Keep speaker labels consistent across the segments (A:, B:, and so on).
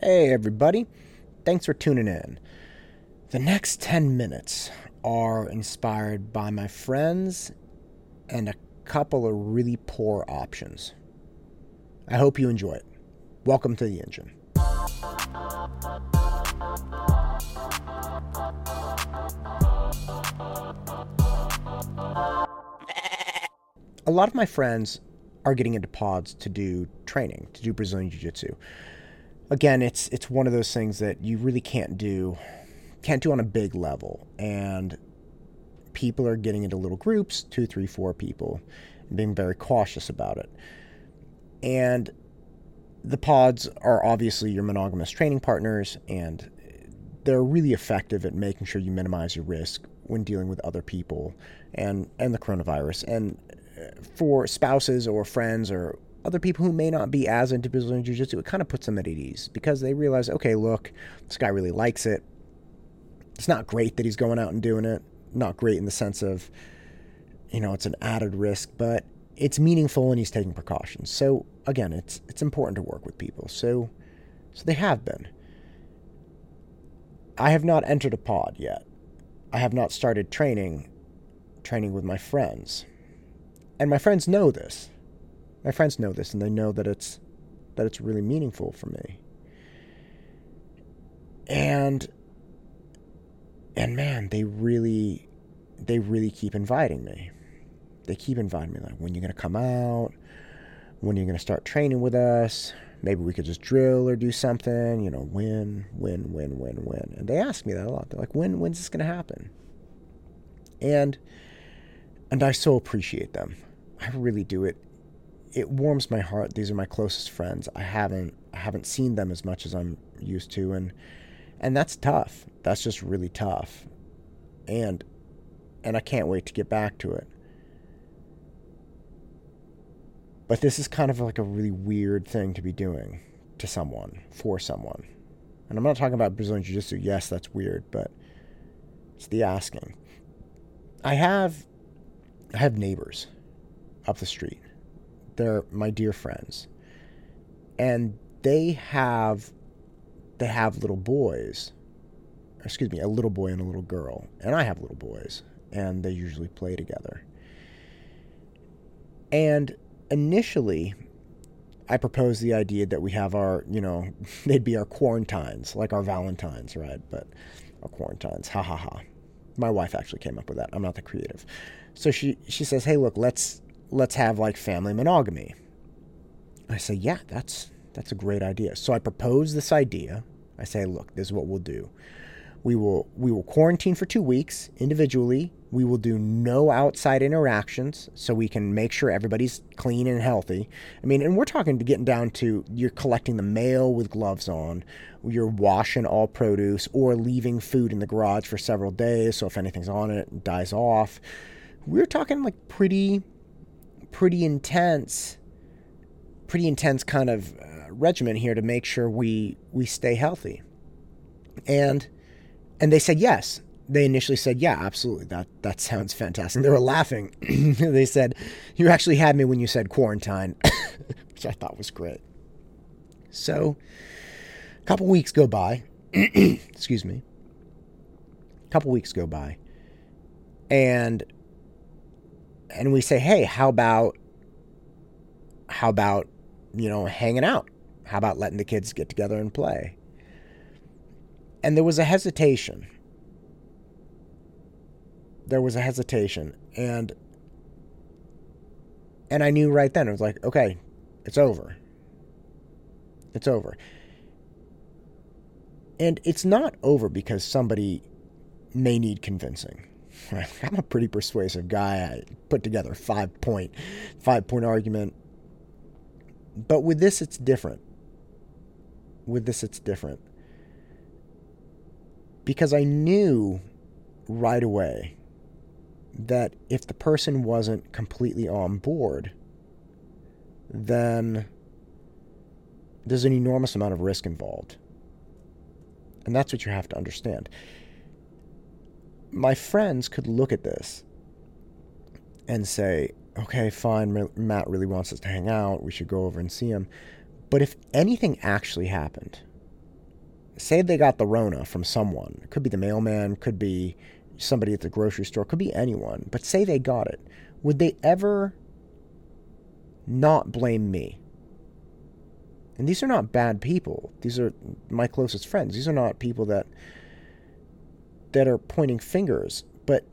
A: Hey, everybody. Thanks for tuning in. The next 10 minutes are inspired by my friends and a couple of really poor options. I hope you enjoy it. Welcome to the engine. A lot of my friends are getting into pods to do training, to do Brazilian Jiu Jitsu again, it's it's one of those things that you really can't do can't do on a big level, and people are getting into little groups, two, three, four people, and being very cautious about it. And the pods are obviously your monogamous training partners, and they're really effective at making sure you minimize your risk when dealing with other people and and the coronavirus. And uh, for spouses or friends or other people who may not be as into Brazilian Jiu Jitsu, it kind of puts them at ease because they realize, okay, look, this guy really likes it. It's not great that he's going out and doing it. Not great in the sense of, you know, it's an added risk, but it's meaningful and he's taking precautions. So again, it's it's important to work with people. So so they have been. I have not entered a pod yet. I have not started training training with my friends. And my friends know this. My friends know this and they know that it's that it's really meaningful for me. And and man, they really they really keep inviting me. They keep inviting me like when you're to come out, when you're to start training with us, maybe we could just drill or do something, you know, win, win, win, win, win. And they ask me that a lot. They're like, "When when's this to happen?" And and I so appreciate them. I really do it it warms my heart. These are my closest friends. I haven't I haven't seen them as much as I'm used to, and and that's tough. That's just really tough, and and I can't wait to get back to it. But this is kind of like a really weird thing to be doing to someone for someone, and I'm not talking about Brazilian Jiu Jitsu. Yes, that's weird, but it's the asking. I have I have neighbors up the street they're my dear friends. And they have they have little boys. Excuse me, a little boy and a little girl. And I have little boys, and they usually play together. And initially, I proposed the idea that we have our, you know, they'd be our quarantines, like our Valentines, right? But our quarantines, ha ha ha. My wife actually came up with that. I'm not the creative. So she she says, "Hey, look, let's let's have like family monogamy. I say, yeah, that's that's a great idea. So I propose this idea. I say, look, this is what we'll do. We will we will quarantine for two weeks individually. We will do no outside interactions so we can make sure everybody's clean and healthy. I mean, and we're talking to getting down to you're collecting the mail with gloves on, you're washing all produce or leaving food in the garage for several days so if anything's on it, it dies off. We're talking like pretty pretty intense, pretty intense kind of uh, regimen here to make sure we we stay healthy. And and they said yes. They initially said, "Yeah, absolutely. That that sounds fantastic." They were laughing. they said, "You actually had me when you said quarantine," which I thought was great. So, a couple weeks go by. excuse me. A couple weeks go by, and and we say, hey, how about, how about, you know, hanging out? How about letting the kids get together and play? And there was a hesitation. There was a hesitation. And, and I knew right then, it was like, okay, it's over. It's over. And it's not over because somebody may need convincing I'm a pretty persuasive guy. I put together five point, five point argument. But with this, it's different. With this, it's different. Because I knew right away that if the person wasn't completely on board, then there's an enormous amount of risk involved. And that's what you have to understand my friends could look at this and say, okay, fine, Matt really wants us to hang out. We should go over and see him. But if anything actually happened, say they got the Rona from someone. It could be the mailman, could be somebody at the grocery store, could be anyone. But say they got it. Would they ever not blame me? And these are not bad people. These are my closest friends. These are not people that that are pointing fingers, but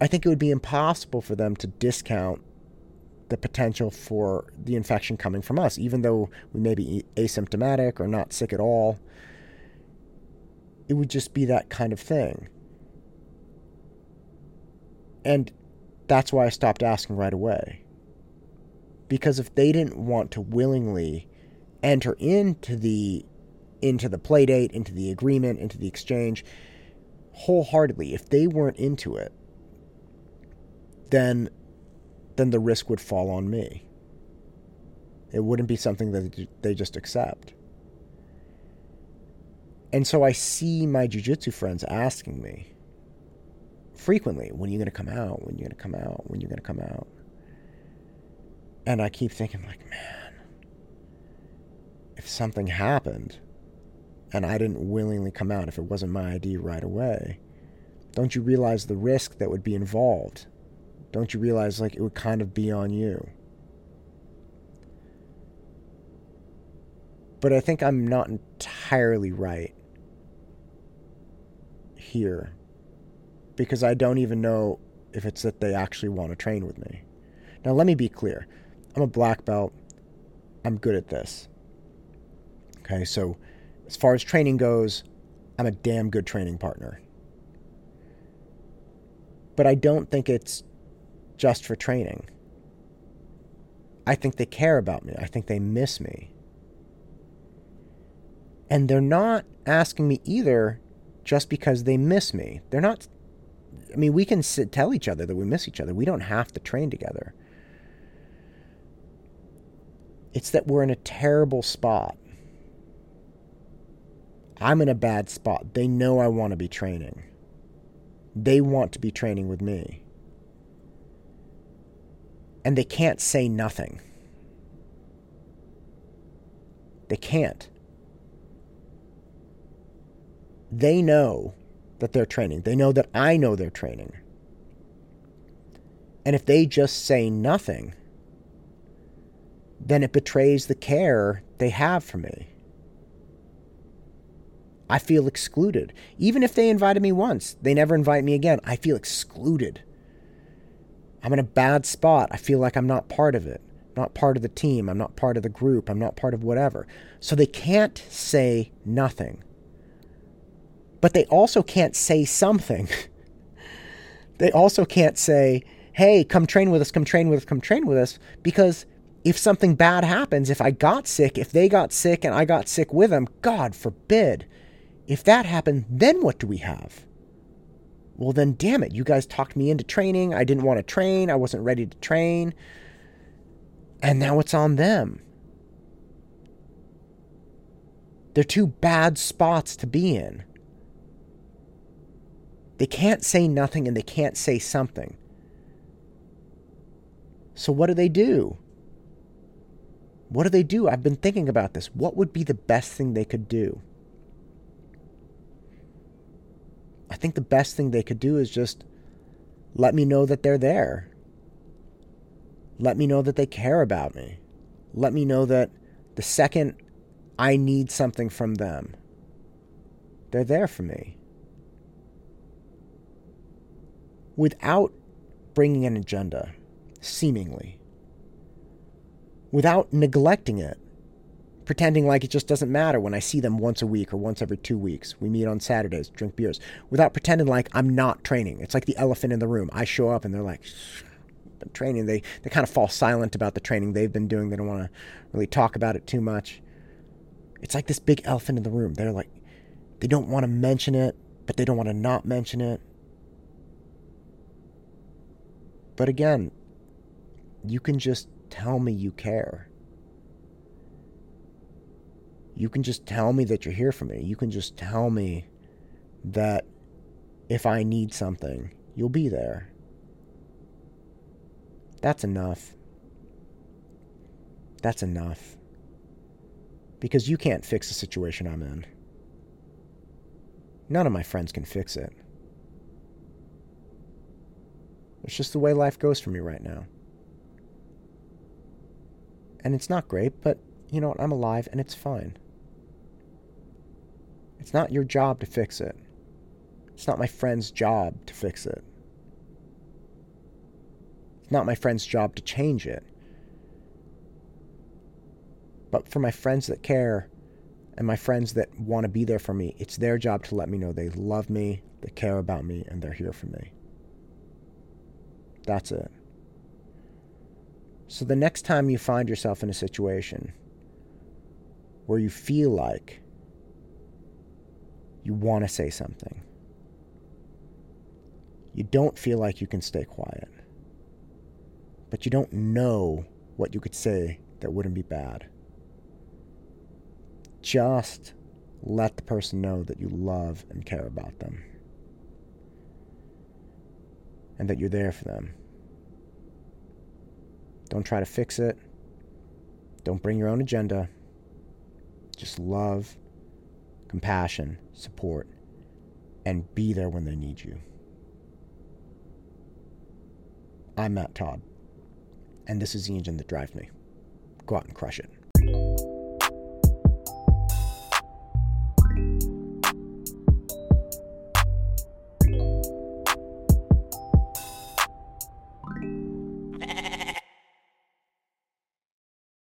A: I think it would be impossible for them to discount the potential for the infection coming from us, even though we may be asymptomatic or not sick at all. It would just be that kind of thing. And that's why I stopped asking right away. Because if they didn't want to willingly enter into the into the play date, into the agreement, into the exchange wholeheartedly, if they weren't into it, then then the risk would fall on me. It wouldn't be something that they just accept. And so I see my jujitsu friends asking me frequently, when are you going to come out? When are you going to come out? When are you going to come out? And I keep thinking, like, man, if something happened and I didn't willingly come out, if it wasn't my ID right away, don't you realize the risk that would be involved? Don't you realize, like, it would kind of be on you? But I think I'm not entirely right here because I don't even know if it's that they actually want to train with me. Now, let me be clear I'm a black belt, I'm good at this. Okay, so as far as training goes, I'm a damn good training partner. But I don't think it's just for training. I think they care about me. I think they miss me. And they're not asking me either just because they miss me. They're not. I mean, we can sit, tell each other that we miss each other. We don't have to train together. It's that we're in a terrible spot. I'm in a bad spot. They know I want to be training. They want to be training with me. And they can't say nothing. They can't. They know that they're training. They know that I know they're training. And if they just say nothing, then it betrays the care they have for me. I feel excluded. Even if they invited me once, they never invite me again. I feel excluded. I'm in a bad spot. I feel like I'm not part of it, I'm not part of the team. I'm not part of the group. I'm not part of whatever. So they can't say nothing. But they also can't say something. they also can't say, hey, come train with us, come train with us, come train with us, because if something bad happens, if I got sick, if they got sick and I got sick with them, God forbid, if that happened, then what do we have? Well, then, damn it, you guys talked me into training. I didn't want to train. I wasn't ready to train. And now it's on them. They're two bad spots to be in. They can't say nothing and they can't say something. So, what do they do? What do they do? I've been thinking about this. What would be the best thing they could do? I think the best thing they could do is just let me know that they're there. Let me know that they care about me. Let me know that the second I need something from them, they're there for me. Without bringing an agenda, seemingly. Without neglecting it pretending like it just doesn't matter when I see them once a week or once every two weeks. We meet on Saturdays, drink beers, without pretending like I'm not training. It's like the elephant in the room. I show up and they're like, training. They, they kind of fall silent about the training they've been doing. They don't want to really talk about it too much. It's like this big elephant in the room. They're like, they don't want to mention it, but they don't want to not mention it. But again, you can just tell me you care. You can just tell me that you're here for me. You can just tell me that if I need something, you'll be there. That's enough. That's enough. Because you can't fix the situation I'm in. None of my friends can fix it. It's just the way life goes for me right now. And it's not great, but you know what? I'm alive and it's fine. It's not your job to fix it. It's not my friend's job to fix it. It's not my friend's job to change it. But for my friends that care and my friends that want to be there for me, it's their job to let me know they love me, they care about me, and they're here for me. That's it. So the next time you find yourself in a situation where you feel like you want to say something, you don't feel like you can stay quiet, but you don't know what you could say that wouldn't be bad. Just let the person know that you love and care about them and that you're there for them. Don't try to fix it. Don't bring your own agenda. Just love, compassion, support, and be there when they need you. I'm Matt Todd, and this is the engine that drives me. Go out and crush it.